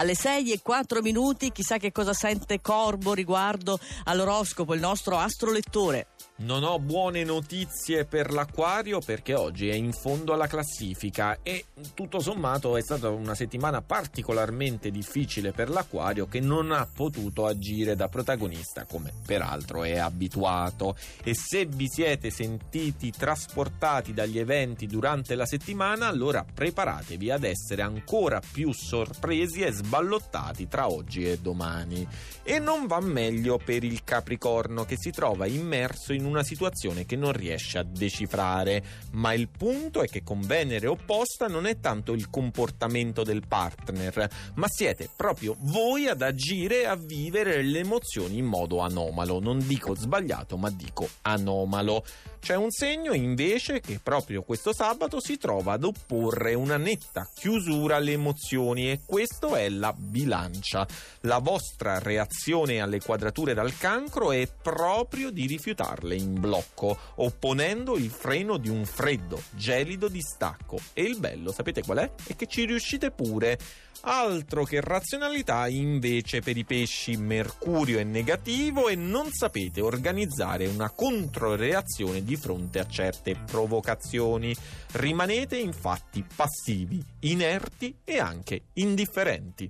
Alle 6 e 4 minuti, chissà che cosa sente Corbo riguardo all'oroscopo, il nostro astrolettore. Non ho buone notizie per l'acquario perché oggi è in fondo alla classifica e tutto sommato è stata una settimana particolarmente difficile per l'acquario che non ha potuto agire da protagonista come peraltro è abituato e se vi siete sentiti trasportati dagli eventi durante la settimana allora preparatevi ad essere ancora più sorpresi e sballottati tra oggi e domani. E non va meglio per il Capricorno che si trova immerso in una situazione che non riesce a decifrare, ma il punto è che con Venere opposta non è tanto il comportamento del partner, ma siete proprio voi ad agire e a vivere le emozioni in modo anomalo, non dico sbagliato, ma dico anomalo. C'è un segno invece che proprio questo sabato si trova ad opporre una netta chiusura alle emozioni e questo è la bilancia. La vostra reazione alle quadrature dal cancro è proprio di rifiutarle in blocco, opponendo il freno di un freddo, gelido distacco. E il bello, sapete qual è? È che ci riuscite pure. Altro che razionalità invece per i pesci Mercurio è negativo e non sapete organizzare una controreazione di fronte a certe provocazioni. Rimanete infatti passivi, inerti e anche indifferenti.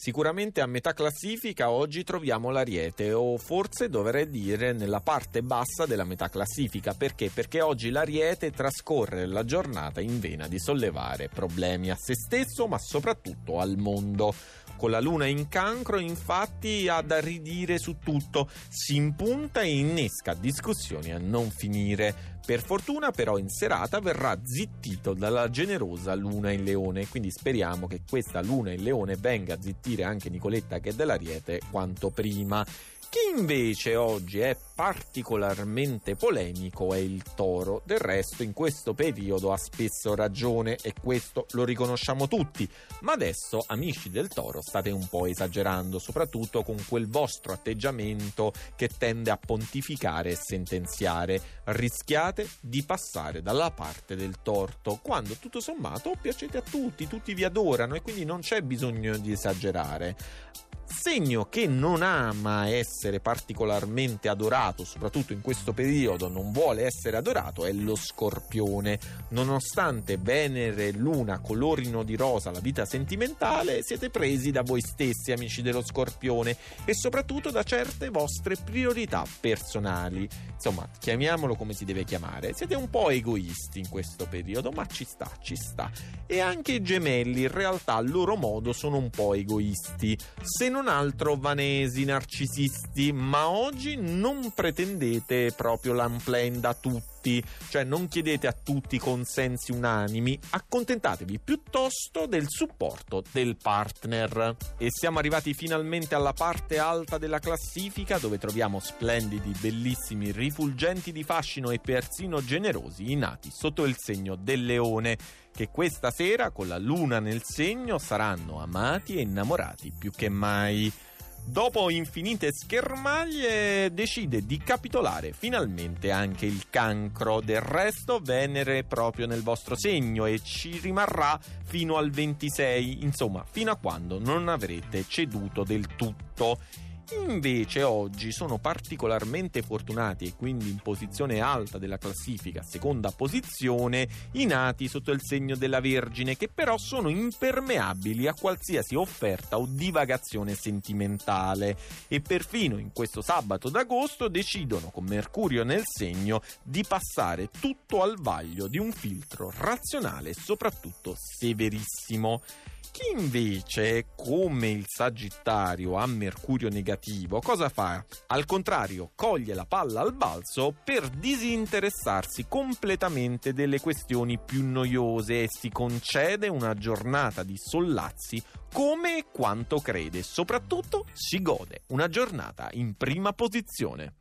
Sicuramente a metà classifica oggi troviamo l'Ariete, o forse dovrei dire nella parte bassa della metà classifica. Perché? Perché oggi l'Ariete trascorre la giornata in vena di sollevare problemi a se stesso, ma soprattutto al mondo. Con la luna in cancro, infatti, ha da ridire su tutto, si impunta e innesca discussioni a non finire. Per fortuna però in serata verrà zittito dalla generosa luna in leone, quindi speriamo che questa luna in leone venga a zittire anche Nicoletta che è dell'Ariete quanto prima. Chi invece oggi è particolarmente polemico è il toro. Del resto in questo periodo ha spesso ragione e questo lo riconosciamo tutti. Ma adesso, amici del toro, state un po' esagerando, soprattutto con quel vostro atteggiamento che tende a pontificare e sentenziare. Rischiate di passare dalla parte del torto, quando tutto sommato piacete a tutti, tutti vi adorano e quindi non c'è bisogno di esagerare superare Segno che non ama essere particolarmente adorato, soprattutto in questo periodo non vuole essere adorato, è lo scorpione. Nonostante Venere e Luna colorino di rosa la vita sentimentale, siete presi da voi stessi, amici dello scorpione, e soprattutto da certe vostre priorità personali. Insomma, chiamiamolo come si deve chiamare. Siete un po' egoisti in questo periodo, ma ci sta, ci sta. E anche i gemelli, in realtà, a loro modo, sono un po' egoisti. Se non altro vanesi, narcisisti, ma oggi non pretendete proprio l'unplanned da tutti tutti, cioè non chiedete a tutti consensi unanimi, accontentatevi piuttosto del supporto del partner. E siamo arrivati finalmente alla parte alta della classifica dove troviamo splendidi, bellissimi, rifulgenti di fascino e persino generosi i nati sotto il segno del leone che questa sera con la luna nel segno saranno amati e innamorati più che mai. Dopo infinite schermaglie decide di capitolare finalmente anche il cancro. Del resto Venere è proprio nel vostro segno e ci rimarrà fino al 26, insomma fino a quando non avrete ceduto del tutto. Invece oggi sono particolarmente fortunati e quindi in posizione alta della classifica, seconda posizione, i nati sotto il segno della Vergine, che però sono impermeabili a qualsiasi offerta o divagazione sentimentale e perfino in questo sabato d'agosto decidono con Mercurio nel segno di passare tutto al vaglio di un filtro razionale e soprattutto severissimo. Chi invece, come il Sagittario, ha Mercurio negativo, cosa fa? Al contrario, coglie la palla al balzo per disinteressarsi completamente delle questioni più noiose e si concede una giornata di sollazzi come e quanto crede. Soprattutto si gode una giornata in prima posizione.